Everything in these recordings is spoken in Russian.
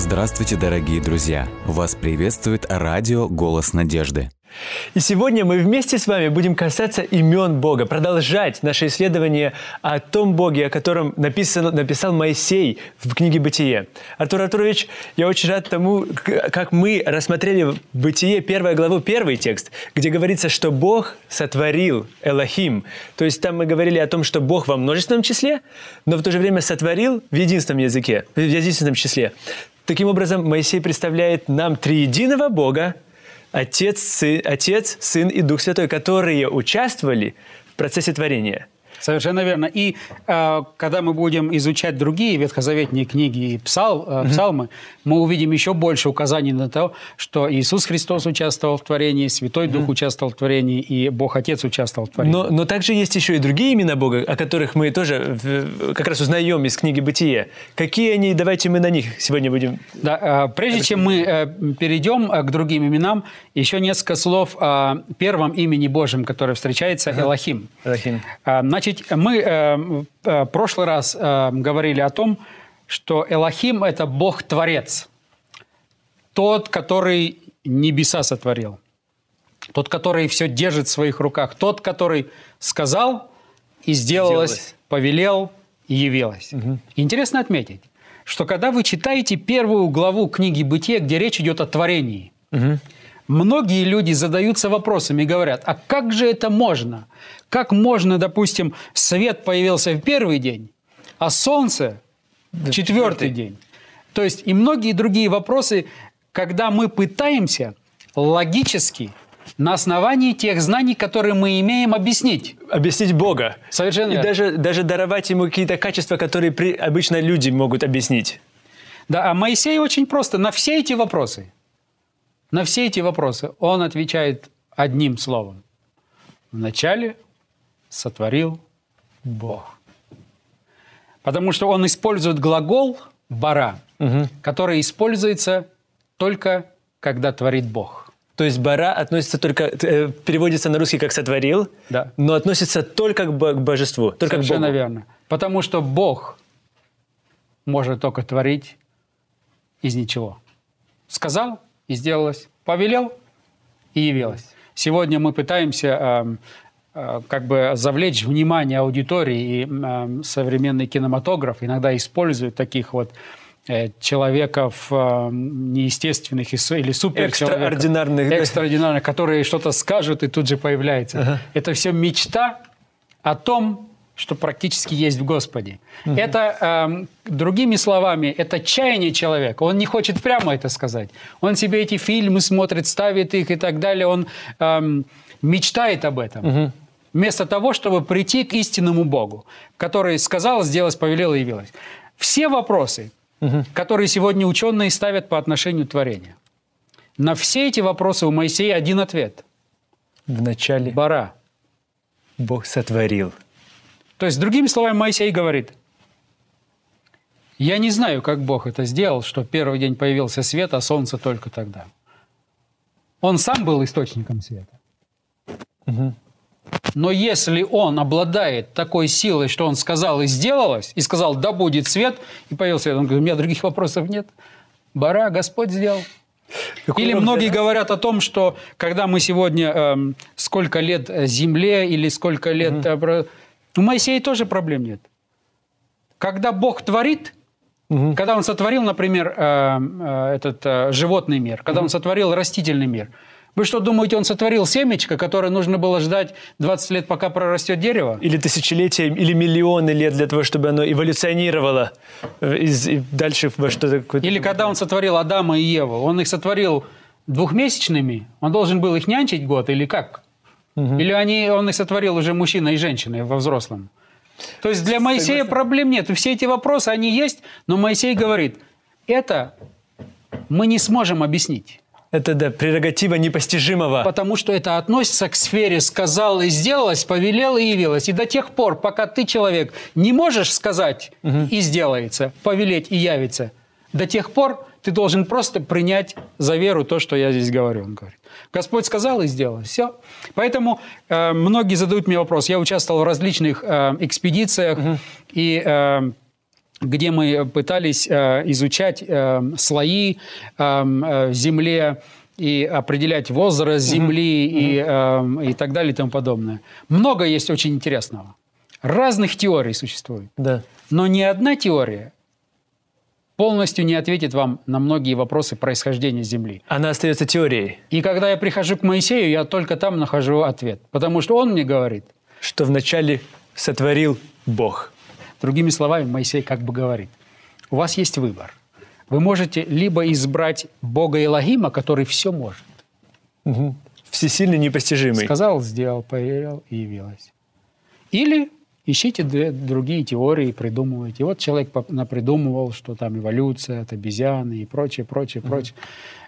Здравствуйте, дорогие друзья! Вас приветствует радио «Голос надежды». И сегодня мы вместе с вами будем касаться имен Бога, продолжать наше исследование о том Боге, о котором написал, написал Моисей в книге «Бытие». Артур Артурович, я очень рад тому, как мы рассмотрели «Бытие», первая главу, первый текст, где говорится, что Бог сотворил Элохим. То есть там мы говорили о том, что Бог во множественном числе, но в то же время сотворил в единственном языке, в единственном числе. Таким образом, Моисей представляет нам триединого Бога, Отец, Сын, Отец, Сын и Дух Святой, которые участвовали в процессе творения – Совершенно верно. И э, когда мы будем изучать другие ветхозаветные книги и псал, э, псалмы, мы увидим еще больше указаний на то, что Иисус Христос участвовал в творении, Святой Дух участвовал в творении, и Бог Отец участвовал в творении. Но, но также есть еще и другие имена Бога, о которых мы тоже как раз узнаем из книги «Бытие». Какие они? Давайте мы на них сегодня будем... Да, э, прежде чем мы э, перейдем э, к другим именам, еще несколько слов о первом имени Божьем, которое встречается, ага. Элохим. Элохим. Э, значит, Значит, мы э, в э, прошлый раз э, говорили о том, что Элохим – это Бог-творец. Тот, который небеса сотворил. Тот, который все держит в своих руках. Тот, который сказал и сделалось, сделалось. повелел и явилось. Угу. Интересно отметить, что когда вы читаете первую главу книги «Бытие», где речь идет о творении, угу. Многие люди задаются вопросами и говорят, а как же это можно? Как можно, допустим, свет появился в первый день, а солнце в четвертый день? То есть и многие другие вопросы, когда мы пытаемся логически на основании тех знаний, которые мы имеем, объяснить. Объяснить Бога. Совершенно И даже, даже даровать ему какие-то качества, которые при, обычно люди могут объяснить. Да, а Моисей очень просто на все эти вопросы, на все эти вопросы он отвечает одним словом. Вначале сотворил Бог. Потому что он использует глагол «бара», угу. который используется только когда творит Бог. То есть «бара» относится только, э, переводится на русский как «сотворил», да. но относится только к божеству, только Совершенно к Богу. верно. Потому что Бог может только творить из ничего. Сказал – и сделалось. Повелел – и явилось. Сегодня мы пытаемся Э, как бы завлечь внимание аудитории. И э, современный кинематограф иногда использует таких вот э, человеков э, неестественных или супер экстраординарных, экстраординарных, которые что-то скажут и тут же появляется. Ага. Это все мечта о том, что практически есть в Господе. Угу. Это, э, другими словами, это чаяние человека. Он не хочет прямо это сказать. Он себе эти фильмы смотрит, ставит их и так далее. Он э, мечтает об этом. Угу. Вместо того, чтобы прийти к истинному Богу, который сказал, сделал, повелел и явилось. Все вопросы, угу. которые сегодня ученые ставят по отношению к творению, на все эти вопросы у Моисея один ответ. В начале Бара. Бог сотворил. То есть, другими словами, Моисей говорит, я не знаю, как Бог это сделал, что первый день появился свет, а солнце только тогда. Он сам был источником света. Угу. Но если он обладает такой силой, что он сказал и сделалось, и сказал, да будет свет, и появился свет, он говорит, у меня других вопросов нет. Бара Господь сделал. Какой или многие говорят о том, что когда мы сегодня э, сколько лет земле или сколько лет... Угу. Э, у Моисея тоже проблем нет. Когда Бог творит, угу. когда Он сотворил, например, э, э, этот э, животный мир, когда угу. Он сотворил растительный мир – вы что, думаете, он сотворил семечко, которое нужно было ждать 20 лет, пока прорастет дерево? Или тысячелетия, или миллионы лет для того, чтобы оно эволюционировало из, и дальше во что-то... Или когда он сотворил Адама и Еву, он их сотворил двухмесячными, он должен был их нянчить год или как? Угу. Или они, он их сотворил уже мужчиной и женщиной во взрослом? То есть для Моисея Согласен. проблем нет. Все эти вопросы, они есть, но Моисей говорит, это мы не сможем объяснить. Это, да, прерогатива непостижимого. Потому что это относится к сфере «сказал и сделалось», «повелел и явилось». И до тех пор, пока ты, человек, не можешь сказать угу. и сделается, повелеть и явится, до тех пор ты должен просто принять за веру то, что я здесь говорю. Он говорит. Господь сказал и сделал. Все. Поэтому э, многие задают мне вопрос. Я участвовал в различных э, экспедициях, угу. и э, где мы пытались э, изучать э, слои эм, э, в земле и определять возраст Земли и, э, и так далее и тому подобное. Много есть очень интересного. Разных теорий существует. Да. Но ни одна теория полностью не ответит вам на многие вопросы происхождения Земли. Она остается теорией. И когда я прихожу к Моисею, я только там нахожу ответ. Потому что он мне говорит. Что вначале сотворил Бог. Другими словами, Моисей как бы говорит, у вас есть выбор. Вы можете либо избрать Бога Элогима, который все может. Угу. Всесильный, непостижимый. Сказал, сделал, поверил и явилось. Или ищите другие теории, придумывайте. Вот человек напридумывал, что там эволюция от обезьяны и прочее, прочее, mm-hmm. прочее.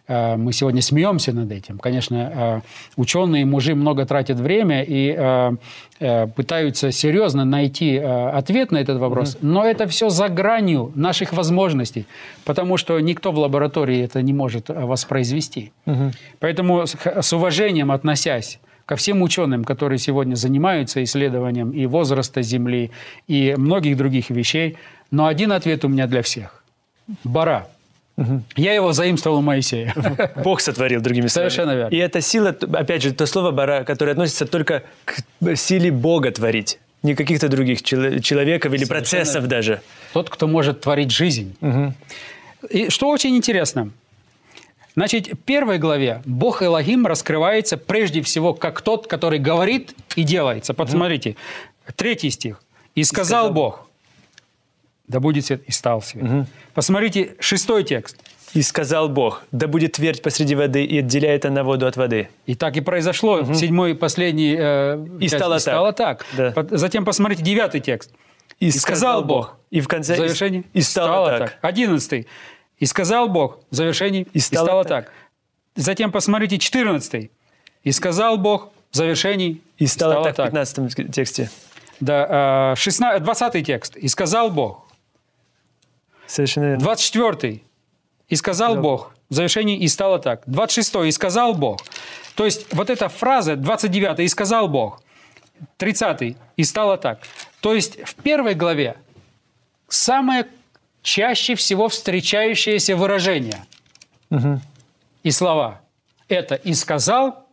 Э, мы сегодня смеемся над этим. Конечно, э, ученые, мужи много тратят время и э, пытаются серьезно найти ответ на этот вопрос, mm-hmm. но это все за гранью наших возможностей, потому что никто в лаборатории это не может воспроизвести. Mm-hmm. Поэтому с уважением относясь ко всем ученым, которые сегодня занимаются исследованием и возраста Земли, и многих других вещей, но один ответ у меня для всех. Бара – Угу. Я его заимствовал у Моисея. Бог сотворил, другими словами. Совершенно верно. И эта сила, опять же, то слово «бара», которое относится только к силе Бога творить, не каких-то других человеков или Совершенно процессов даже. Тот, кто может творить жизнь. Угу. И что очень интересно, Значит, в первой главе Бог Элогим раскрывается прежде всего как тот, который говорит и делается. Посмотрите, третий стих. «И сказал, и сказал Бог, да будет свет, и стал свет. Угу. Посмотрите шестой текст. И сказал Бог, да будет твердь посреди воды, и отделяет она воду от воды. И так и произошло. Угу. Седьмой, последний. Э, и часть, стало и так. Стало так. Да. Затем посмотрите девятый текст. И, и сказал Бог. И в конце. Завершении. И стало, стало так. Одиннадцатый. И сказал Бог в завершении. И стало, и стало так. так. Затем посмотрите четырнадцатый. И сказал Бог в завершении. И стало, и стало так, так в пятнадцатом тексте. Да, 16, э, 20 текст. И сказал Бог. Совершенно верно. 24. И сказал да. Бог. В завершении и стало так. 26. И сказал Бог. То есть вот эта фраза 29. И сказал Бог. 30. И стало так. То есть в первой главе самое чаще всего встречающееся выражение угу. и слова. Это «и сказал»,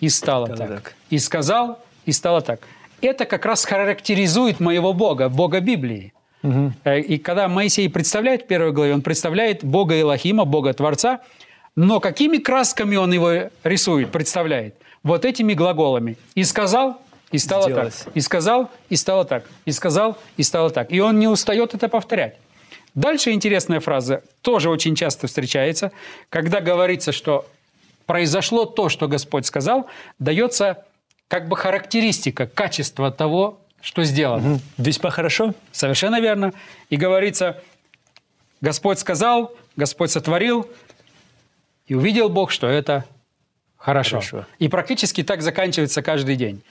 «и стало так. так». «И сказал», «и стало так». Это как раз характеризует моего Бога, Бога Библии. Угу. И когда Моисей представляет в первой главе, он представляет Бога Илохима, Бога Творца, но какими красками он его рисует, представляет? Вот этими глаголами. «И сказал», и стало Сделалось. так. И сказал, и стало так. И сказал, и стало так. И он не устает это повторять. Дальше интересная фраза, тоже очень часто встречается, когда говорится, что произошло то, что Господь сказал, дается как бы характеристика, качество того, что сделано. Угу. Весьма хорошо. Совершенно верно. И говорится, Господь сказал, Господь сотворил, и увидел Бог, что это хорошо. хорошо. И практически так заканчивается каждый день.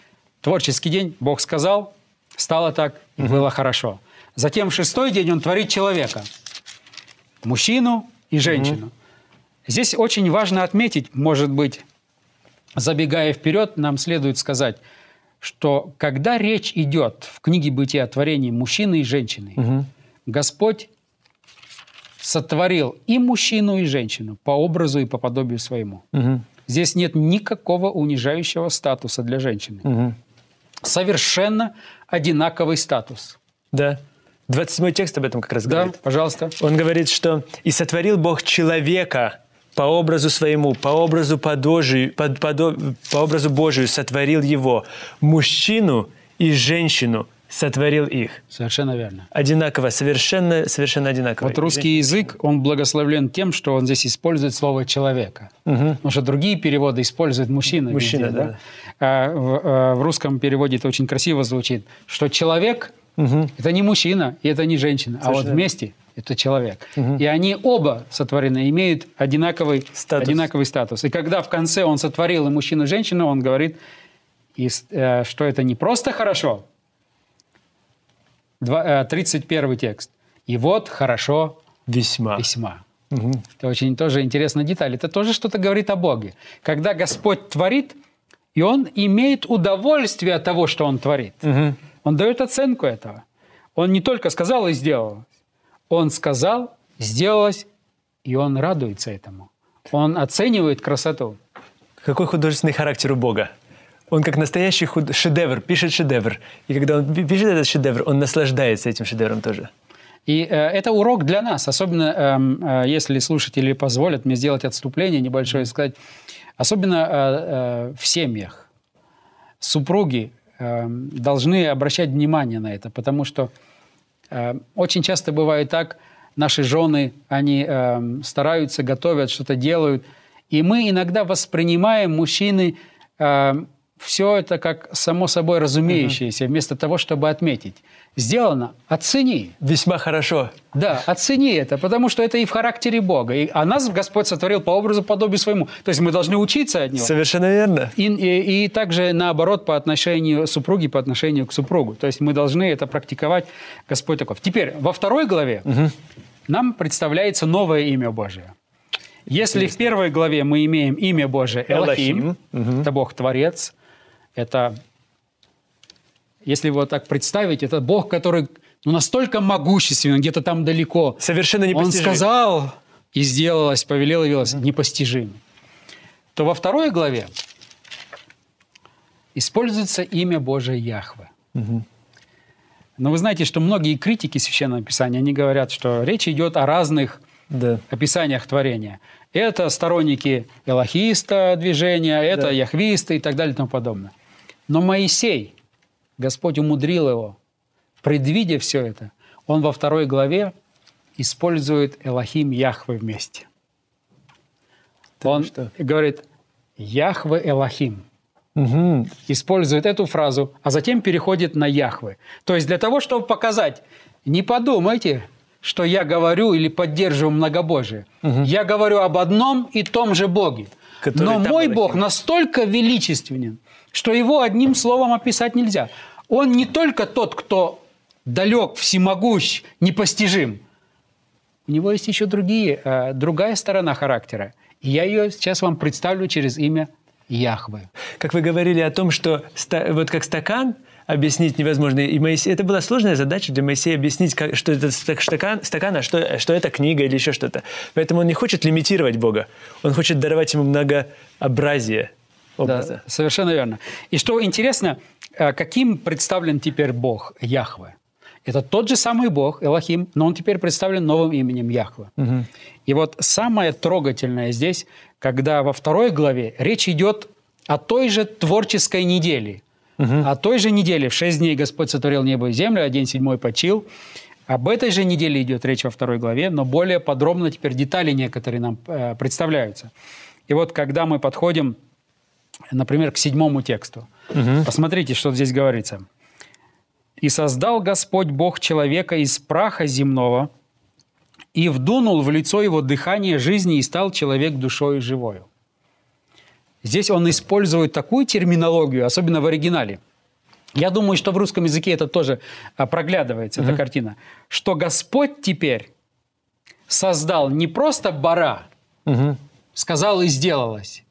Творческий день, Бог сказал, стало так, угу. было хорошо. Затем в шестой день Он творит человека, мужчину и женщину. Угу. Здесь очень важно отметить, может быть, забегая вперед, нам следует сказать – что когда речь идет в книге «Бытия» о творении мужчины и женщины, угу. Господь сотворил и мужчину, и женщину по образу и по подобию своему. Угу. Здесь нет никакого унижающего статуса для женщины. Угу. Совершенно одинаковый статус. Да. 27 текст об этом как раз говорит. Да, пожалуйста. Он говорит, что «И сотворил Бог человека по образу своему, по образу подожию, по, по, по образу Божию сотворил его. Мужчину и женщину сотворил их. Совершенно верно. Одинаково, совершенно, совершенно одинаково. Вот русский язык, он благословлен тем, что он здесь использует слово «человека». Угу. Потому что другие переводы используют «мужчина». Мужчина, везде, да. да? А в, а в русском переводе это очень красиво звучит, что человек угу. – это не мужчина и это не женщина, совершенно. а вот вместе это человек. Угу. И они оба сотворены, имеют одинаковый статус. одинаковый статус. И когда в конце он сотворил и мужчину, и женщину, он говорит, и, э, что это не просто хорошо. Два, э, 31 текст. И вот хорошо весьма. весьма. Угу. Это очень тоже интересная деталь. Это тоже что-то говорит о Боге. Когда Господь творит, и Он имеет удовольствие от того, что Он творит. Угу. Он дает оценку этого. Он не только сказал и сделал, Он сказал, сделалось, и он радуется этому. Он оценивает красоту. Какой художественный характер у Бога? Он как настоящий худ... шедевр, пишет шедевр. И когда он пишет этот шедевр, он наслаждается этим шедевром тоже. И э, это урок для нас, особенно э, э, если слушатели позволят мне сделать отступление небольшое и сказать, особенно э, э, в семьях супруги должны обращать внимание на это, потому что э, очень часто бывает так, наши жены, они э, стараются, готовят, что-то делают, и мы иногда воспринимаем мужчины все это как само собой разумеющееся, вместо того, чтобы отметить. Сделано, оцени. Весьма хорошо. Да, оцени это, потому что это и в характере Бога. И, а нас Господь сотворил по образу подобию своему. То есть мы должны учиться от Него. Совершенно верно. И, и, и также наоборот по отношению супруги, по отношению к супругу. То есть мы должны это практиковать. Господь таков. Теперь во второй главе угу. нам представляется новое имя Божие. Если в первой главе мы имеем имя Божие Элохим, Элохим. Угу. это Бог-творец, это, если его так представить, это Бог, который ну, настолько могущественен, где-то там далеко. Совершенно непостижим. Он сказал, и сделалось, повелел, явилось. Mm-hmm. Непостижим. То во второй главе используется имя Божие Яхве. Mm-hmm. Но вы знаете, что многие критики Священного Писания, они говорят, что речь идет о разных да. описаниях творения. Это сторонники элохиста движения, это да. яхвисты и так далее и тому подобное. Но Моисей, Господь умудрил его, предвидя все это, он во второй главе использует Элохим Яхве вместе. Так он что? говорит Яхве Элохим. Угу. Использует эту фразу, а затем переходит на Яхве. То есть для того, чтобы показать, не подумайте, что я говорю или поддерживаю многобожие. Угу. Я говорю об одном и том же Боге. Но мой Бог настолько величественен, что его одним словом описать нельзя. Он не только тот, кто далек, всемогущ, непостижим. У него есть еще другие, э, другая сторона характера. Я ее сейчас вам представлю через имя Яхвы. Как вы говорили о том, что вот как стакан объяснить невозможно. И Моисей, это была сложная задача для Моисея объяснить, как, что это стакан, стакан а что, что это книга или еще что-то. Поэтому он не хочет лимитировать Бога. Он хочет даровать ему многообразие образа. Да, совершенно верно. И что интересно, э, каким представлен теперь Бог Яхве? Это тот же самый Бог, Элохим, но он теперь представлен новым именем Яхве. Угу. И вот самое трогательное здесь, когда во второй главе речь идет о той же творческой неделе. Угу. О той же неделе. В шесть дней Господь сотворил небо и землю, а день седьмой почил. Об этой же неделе идет речь во второй главе, но более подробно теперь детали некоторые нам э, представляются. И вот когда мы подходим например, к седьмому тексту. Угу. Посмотрите, что здесь говорится. «И создал Господь Бог человека из праха земного, и вдунул в лицо его дыхание жизни, и стал человек душою живою». Здесь он использует такую терминологию, особенно в оригинале. Я думаю, что в русском языке это тоже а, проглядывается, угу. эта картина. Что Господь теперь создал не просто бара, угу. сказал и сделалось,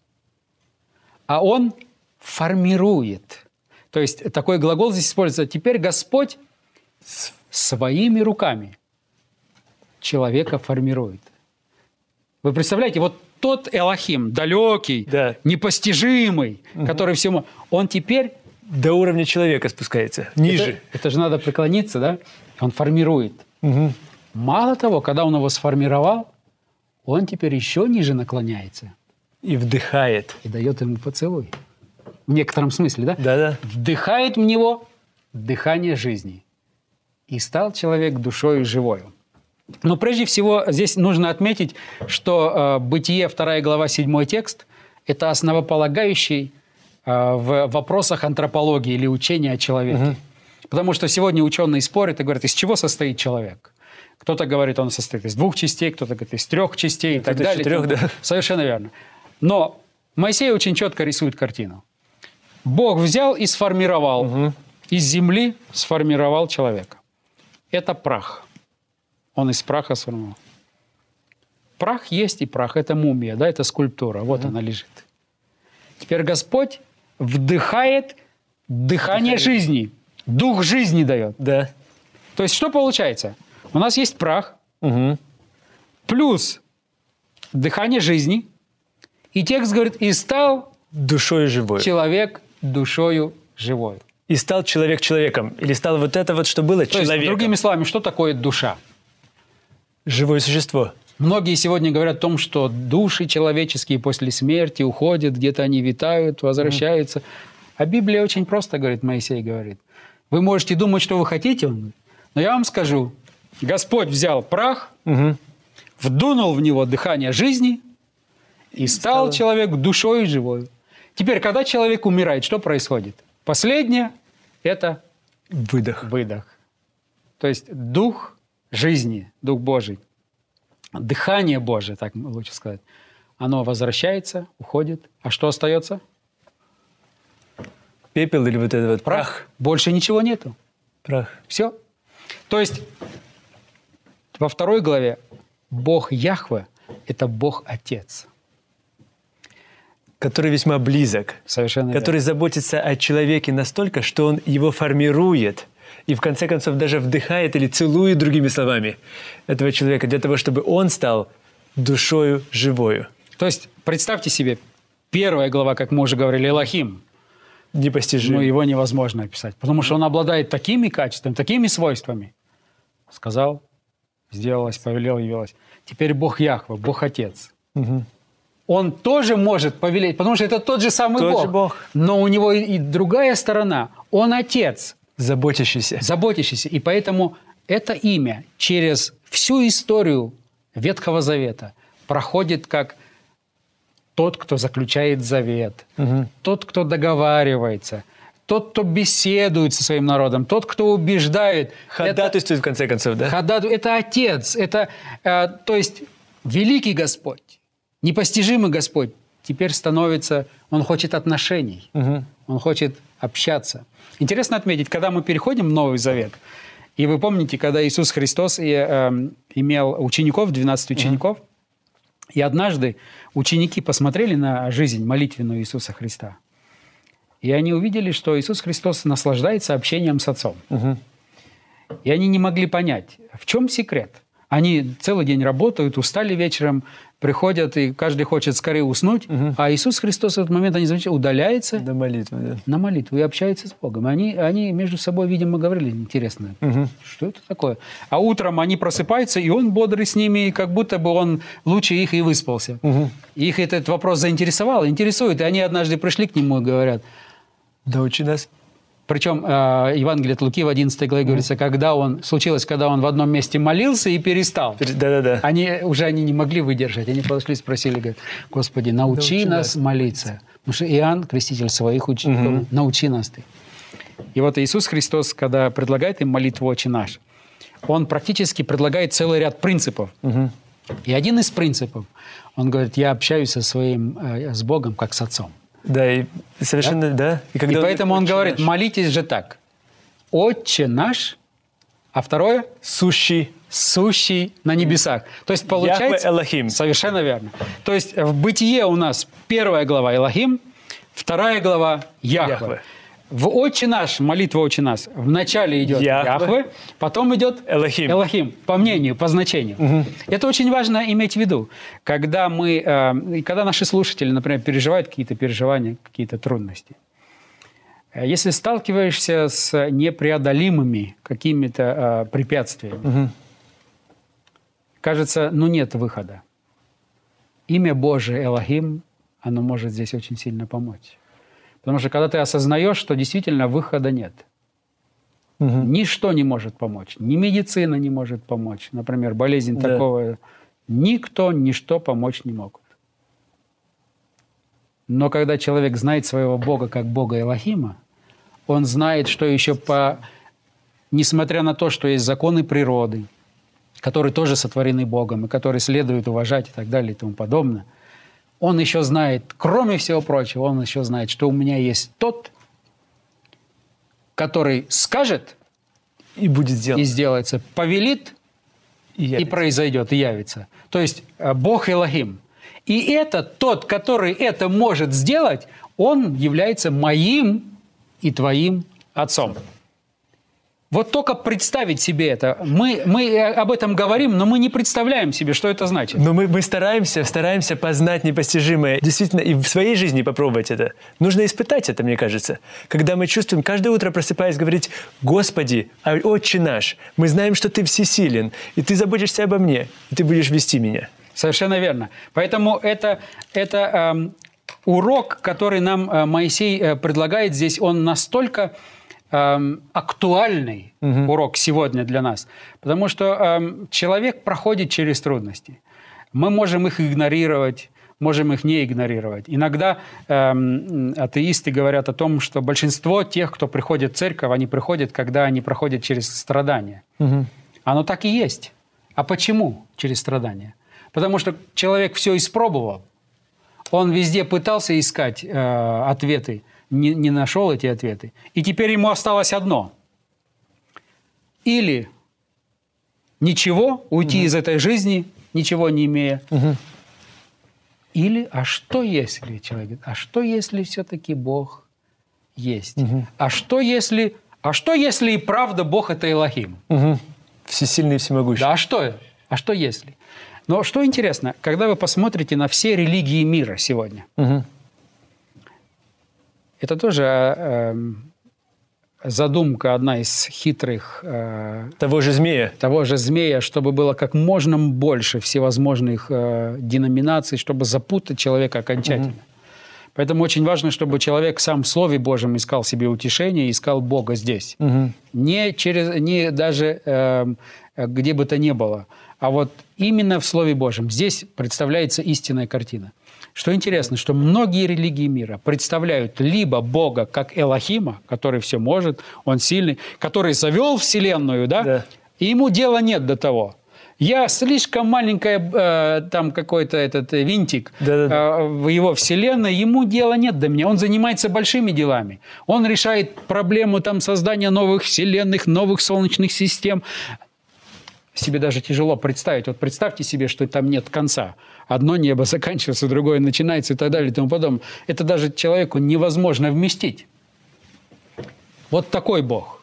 а он формирует. То есть такой глагол здесь используется. Теперь Господь своими руками человека формирует. Вы представляете, вот тот Элохим, далекий, да. непостижимый, угу. который всему, он теперь до уровня человека спускается, ниже. Это, это же надо преклониться, да? Он формирует. Угу. Мало того, когда он его сформировал, он теперь еще ниже наклоняется. И вдыхает. И дает ему поцелуй. В некотором смысле, да? Да-да. Вдыхает в него дыхание жизни. И стал человек душой живою. Но прежде всего здесь нужно отметить, что э, «Бытие», 2 глава, 7 текст – это основополагающий э, в вопросах антропологии или учения о человеке. Угу. Потому что сегодня ученые спорят и говорят, из чего состоит человек. Кто-то говорит, он состоит из двух частей, кто-то говорит, из трех частей и так далее. Трех, да. Совершенно верно. Но Моисей очень четко рисует картину. Бог взял и сформировал, угу. из земли сформировал человека. Это прах. Он из праха сформировал. Прах есть и прах. Это мумия, да, это скульптура. Вот угу. она лежит. Теперь Господь вдыхает дыхание Дыхание. жизни. Дух жизни дает. Да. То есть что получается? У нас есть прах, Угу. плюс дыхание жизни. И текст говорит, и стал Душой живой. человек душою живой. И стал человек человеком. Или стал вот это вот, что было То есть, человеком. другими словами, что такое душа? Живое существо. Многие сегодня говорят о том, что души человеческие после смерти уходят, где-то они витают, возвращаются. А Библия очень просто говорит, Моисей говорит. Вы можете думать, что вы хотите, но я вам скажу, Господь взял прах, Мгм. вдунул в него дыхание жизни и стал стало- человек душой живой. Теперь, когда человек умирает, что происходит? Последнее – это Выдох. выдох. То есть дух жизни, дух Божий, дыхание Божие, так лучше сказать, оно возвращается, уходит. А что остается? Пепел или вот этот вот прах. Больше ничего нету. Прах. Все. То есть во второй главе Бог Яхве – это Бог Отец. Который весьма близок. Совершенно Который заботится о человеке настолько, что он его формирует. И в конце концов даже вдыхает или целует, другими словами, этого человека для того, чтобы он стал душою живою. То есть представьте себе, первая глава, как мы уже говорили, Элохим, Непостижимо. ну, его невозможно описать, потому что он обладает такими качествами, такими свойствами. Сказал, сделалось, повелел, явилось. Теперь Бог Яхва, Бог Отец. Мгм. Он тоже может повелеть, потому что это тот же самый Тот Бог. же Бог. Но у него и другая сторона. Он Отец, Заботящийся. заботящийся. И поэтому это имя через всю историю Ветхого Завета проходит как тот, кто заключает завет, Мгм. тот, кто договаривается, тот, кто беседует со своим народом, тот, кто убеждает. Это, Ходатайствует в конце концов, да? ходату- это Отец, это, э, то есть, великий Господь, непостижимый Господь теперь становится, Он хочет отношений, Мгм. Он хочет общаться. Интересно отметить, когда мы переходим в Новый Завет, и вы помните, когда Иисус Христос и, эм, имел учеников, 12 учеников, и однажды ученики посмотрели на жизнь молитвенную Иисуса Христа, и они увидели, что Иисус Христос наслаждается общением с Отцом. Мгм. И они не могли понять, в чем секрет. Они целый день работают, устали вечером, приходят, и каждый хочет скорее уснуть, а Иисус Христос в этот момент, они замечают, удаляется До молитвы, да. на молитву и общается с Богом. Они, они между собой, видимо, говорили, интересно, что это такое? А утром они просыпаются, и он бодрый с ними, и как будто бы он лучше их и выспался. Их этот вопрос заинтересовал, интересует. И они однажды пришли к нему и говорят, Да учи нас. Причем э, Евангелие от Луки в 11 главе говорится, когда он, случилось, когда он в одном месте молился и перестал. Да-да-да. Они уже они не могли выдержать. Они подошли и спросили, говорят, Господи, научи, Научи нас, молиться. Потому что Иоанн, креститель своих учеников, научи нас ты. И вот Иисус Христос, когда предлагает им молитву «Отче наш», Он практически предлагает целый ряд принципов. И один из принципов, Он говорит, я общаюсь со своим, э, с Богом, как с Отцом. Да, и совершенно, да. И когда поэтому он «Отче говорит, наш», молитесь же так. Отче наш, а второе сущий сущий на небесах. То есть получается... Элохим. Совершенно верно. То есть в Бытие у нас первая глава Элохим, вторая глава Яхве. Яхве. В Отче наш, молитва Отче наш, в начале идет Яхве. Яхве, потом идет Элохим. Элохим, по мнению, по значению. Это очень важно иметь в виду. Когда мы, э, когда наши слушатели, например, переживают какие-то переживания, какие-то трудности, э, если сталкиваешься с непреодолимыми какими-то э, препятствиями, кажется, ну нет выхода. Имя Божие Элохим, оно может здесь очень сильно помочь. Потому что когда ты осознаешь, что действительно выхода нет, ничто не может помочь, ни медицина не может помочь, например, болезнь Да. такого, никто, ничто помочь не могут. Но когда человек знает своего Бога как Бога Элохима, он знает, что еще по... Несмотря на то, что есть законы природы, которые тоже сотворены Богом, и которые следует уважать и так далее и тому подобное, он еще знает, кроме всего прочего, он еще знает, что у меня есть тот, который скажет и будет сделан. и сделается, повелит И и явится. произойдет, и явится. То есть э, Бог Элохим. И это тот, который это может сделать, он является моим и твоим отцом. Вот только представить себе это. Мы, мы об этом говорим, но мы не представляем себе, что это значит. Но мы, мы стараемся, стараемся познать непостижимое. Действительно, и в своей жизни попробовать это. Нужно испытать это, мне кажется. Когда мы чувствуем, каждое утро просыпаясь, говорить, «Господи, а Отче наш, мы знаем, что Ты всесилен, и Ты заботишься обо мне, и Ты будешь вести меня». Совершенно верно. Поэтому это, это эм, урок, который нам э, Моисей э, предлагает здесь, он настолько эм, актуальный угу. урок сегодня для нас, потому что эм, человек проходит через трудности. Мы можем их игнорировать, можем их не игнорировать. Иногда эм, атеисты говорят о том, что большинство тех, кто приходит в церковь, они приходят, когда они проходят через страдания. Угу. Оно так и есть. А почему через страдания? Потому что человек все испробовал. Он везде пытался искать э, ответы, не, не нашел эти ответы. И теперь ему осталось одно. Или ничего, уйти угу. из этой жизни, ничего не имея. Угу. Или, а что если, человек а что если все-таки Бог есть? Угу. А что если, а что если и правда Бог это Элохим? Угу. Всесильный и всемогущий. Да, а что? А что если? Но что интересно, когда вы посмотрите на все религии мира сегодня, угу. Это тоже э, задумка одна из хитрых... Э, того же змея. Того же змея, чтобы было как можно больше всевозможных э, деноминаций, чтобы запутать человека окончательно. Угу. Поэтому очень важно, чтобы человек сам в Слове Божьем искал себе утешение, искал Бога здесь. Угу. Не, через, не даже э, где бы то ни было, а вот именно в Слове Божьем. Здесь представляется истинная картина. Что интересно, что многие религии мира представляют либо Бога как Элохима, который все может, он сильный, который завел Вселенную, да, да. и ему дела нет до того. Я слишком маленькая, э, там какой-то этот винтик да, да, да. Э, в его вселенной, ему дела нет до меня. Он занимается большими делами. Он решает проблему там создания новых вселенных, новых солнечных систем. Себе даже тяжело представить. Вот представьте себе, что там нет конца одно небо заканчивается, другое начинается и так далее и тому подобное. Это даже человеку невозможно вместить. Вот такой Бог.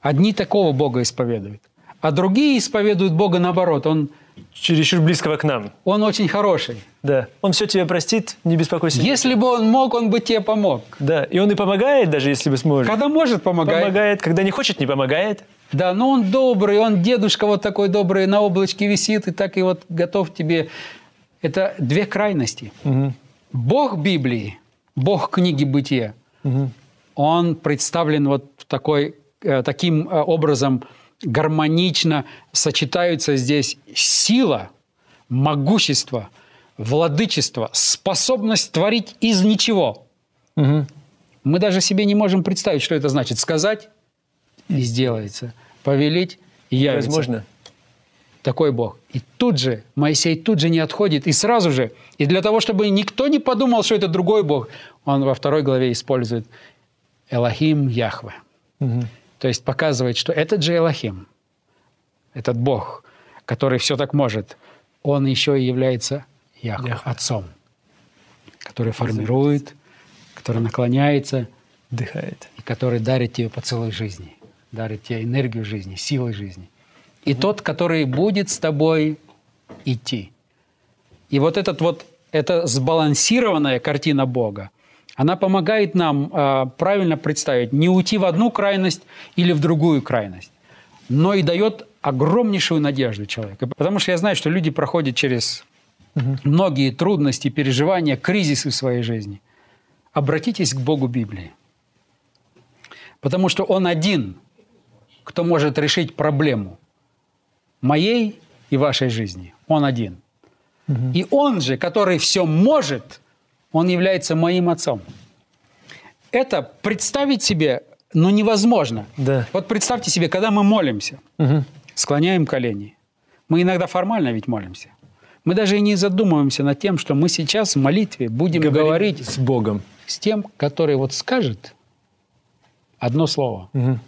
Одни такого Бога исповедуют, а другие исповедуют Бога наоборот. Он чересчур близкого к нам. Он очень хороший. Да. Он все тебе простит, не беспокойся. Если бы он мог, он бы тебе помог. Да. И он и помогает, даже если бы сможет. Когда может, помогает. Помогает. Когда не хочет, не помогает. Да, но он добрый, он дедушка вот такой добрый, на облачке висит и так и вот готов тебе это две крайности. Угу. Бог Библии, Бог книги Бытия, угу. он представлен вот такой, э, таким э, образом гармонично сочетаются здесь сила, могущество, владычество, способность творить из ничего. Угу. Мы даже себе не можем представить, что это значит. Сказать и сделается. Повелить и явится. Возможно такой Бог. И тут же, Моисей тут же не отходит, и сразу же, и для того, чтобы никто не подумал, что это другой Бог, он во второй главе использует Элохим Яхве. Угу. То есть показывает, что этот же Элохим, этот Бог, который все так может, он еще и является Яхве, Яхве. Отцом, который формирует, который наклоняется, дыхает. И который дарит тебе поцелуй жизни, дарит тебе энергию жизни, силой жизни и тот, который будет с тобой идти. И вот этот вот, эта сбалансированная картина Бога, она помогает нам э, правильно представить, не уйти в одну крайность или в другую крайность, но и дает огромнейшую надежду человеку. Потому что я знаю, что люди проходят через угу. многие трудности, переживания, кризисы в своей жизни. Обратитесь к Богу Библии. Потому что Он один, кто может решить проблему моей и вашей жизни. Он один. Угу. И Он же, который все может, Он является моим отцом. Это представить себе, ну, невозможно. Да. Вот представьте себе, когда мы молимся, угу. склоняем колени. Мы иногда формально ведь молимся. Мы даже и не задумываемся над тем, что мы сейчас в молитве будем говорить, говорить с Богом. С тем, который вот скажет одно слово. Угу.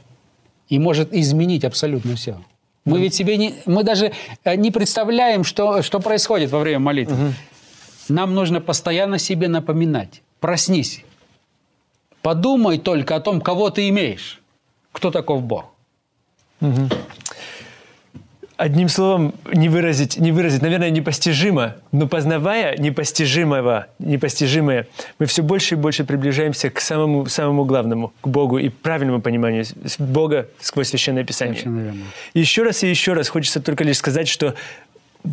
И может изменить абсолютно все. Мы ведь себе не, мы даже э, не представляем, что, что происходит во время молитвы. Угу. Нам нужно постоянно себе напоминать. Проснись. Подумай только о том, кого ты имеешь. Кто таков Бог. Угу. Одним словом, не выразить, не выразить, наверное, непостижимо, но познавая непостижимого, непостижимое, мы все больше и больше приближаемся к самому, самому главному, к Богу и правильному пониманию Бога сквозь Священное Писание. Еще раз и еще раз хочется только лишь сказать, что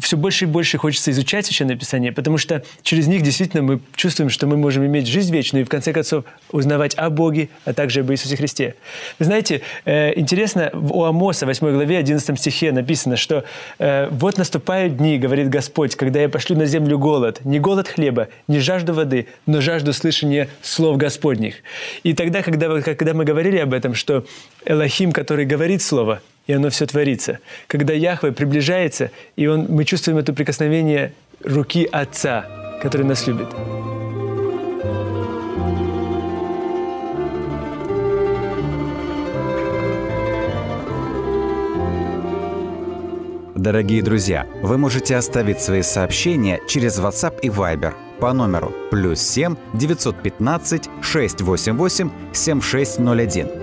все больше и больше хочется изучать Священное Писание, потому что через них действительно мы чувствуем, что мы можем иметь жизнь вечную и, в конце концов, узнавать о Боге, а также об Иисусе Христе. Вы знаете, э, интересно, у Амоса, 8 главе, 11 стихе написано, что э, «Вот наступают дни, говорит Господь, когда я пошлю на землю голод, не голод хлеба, не жажду воды, но жажду слышания слов Господних». И тогда, когда, когда мы говорили об этом, что Элохим, который говорит Слово, и оно все творится. Когда Яхве приближается, и он, мы чувствуем это прикосновение руки Отца, который нас любит. Дорогие друзья, вы можете оставить свои сообщения через WhatsApp и Viber по номеру плюс 7 915 688 7601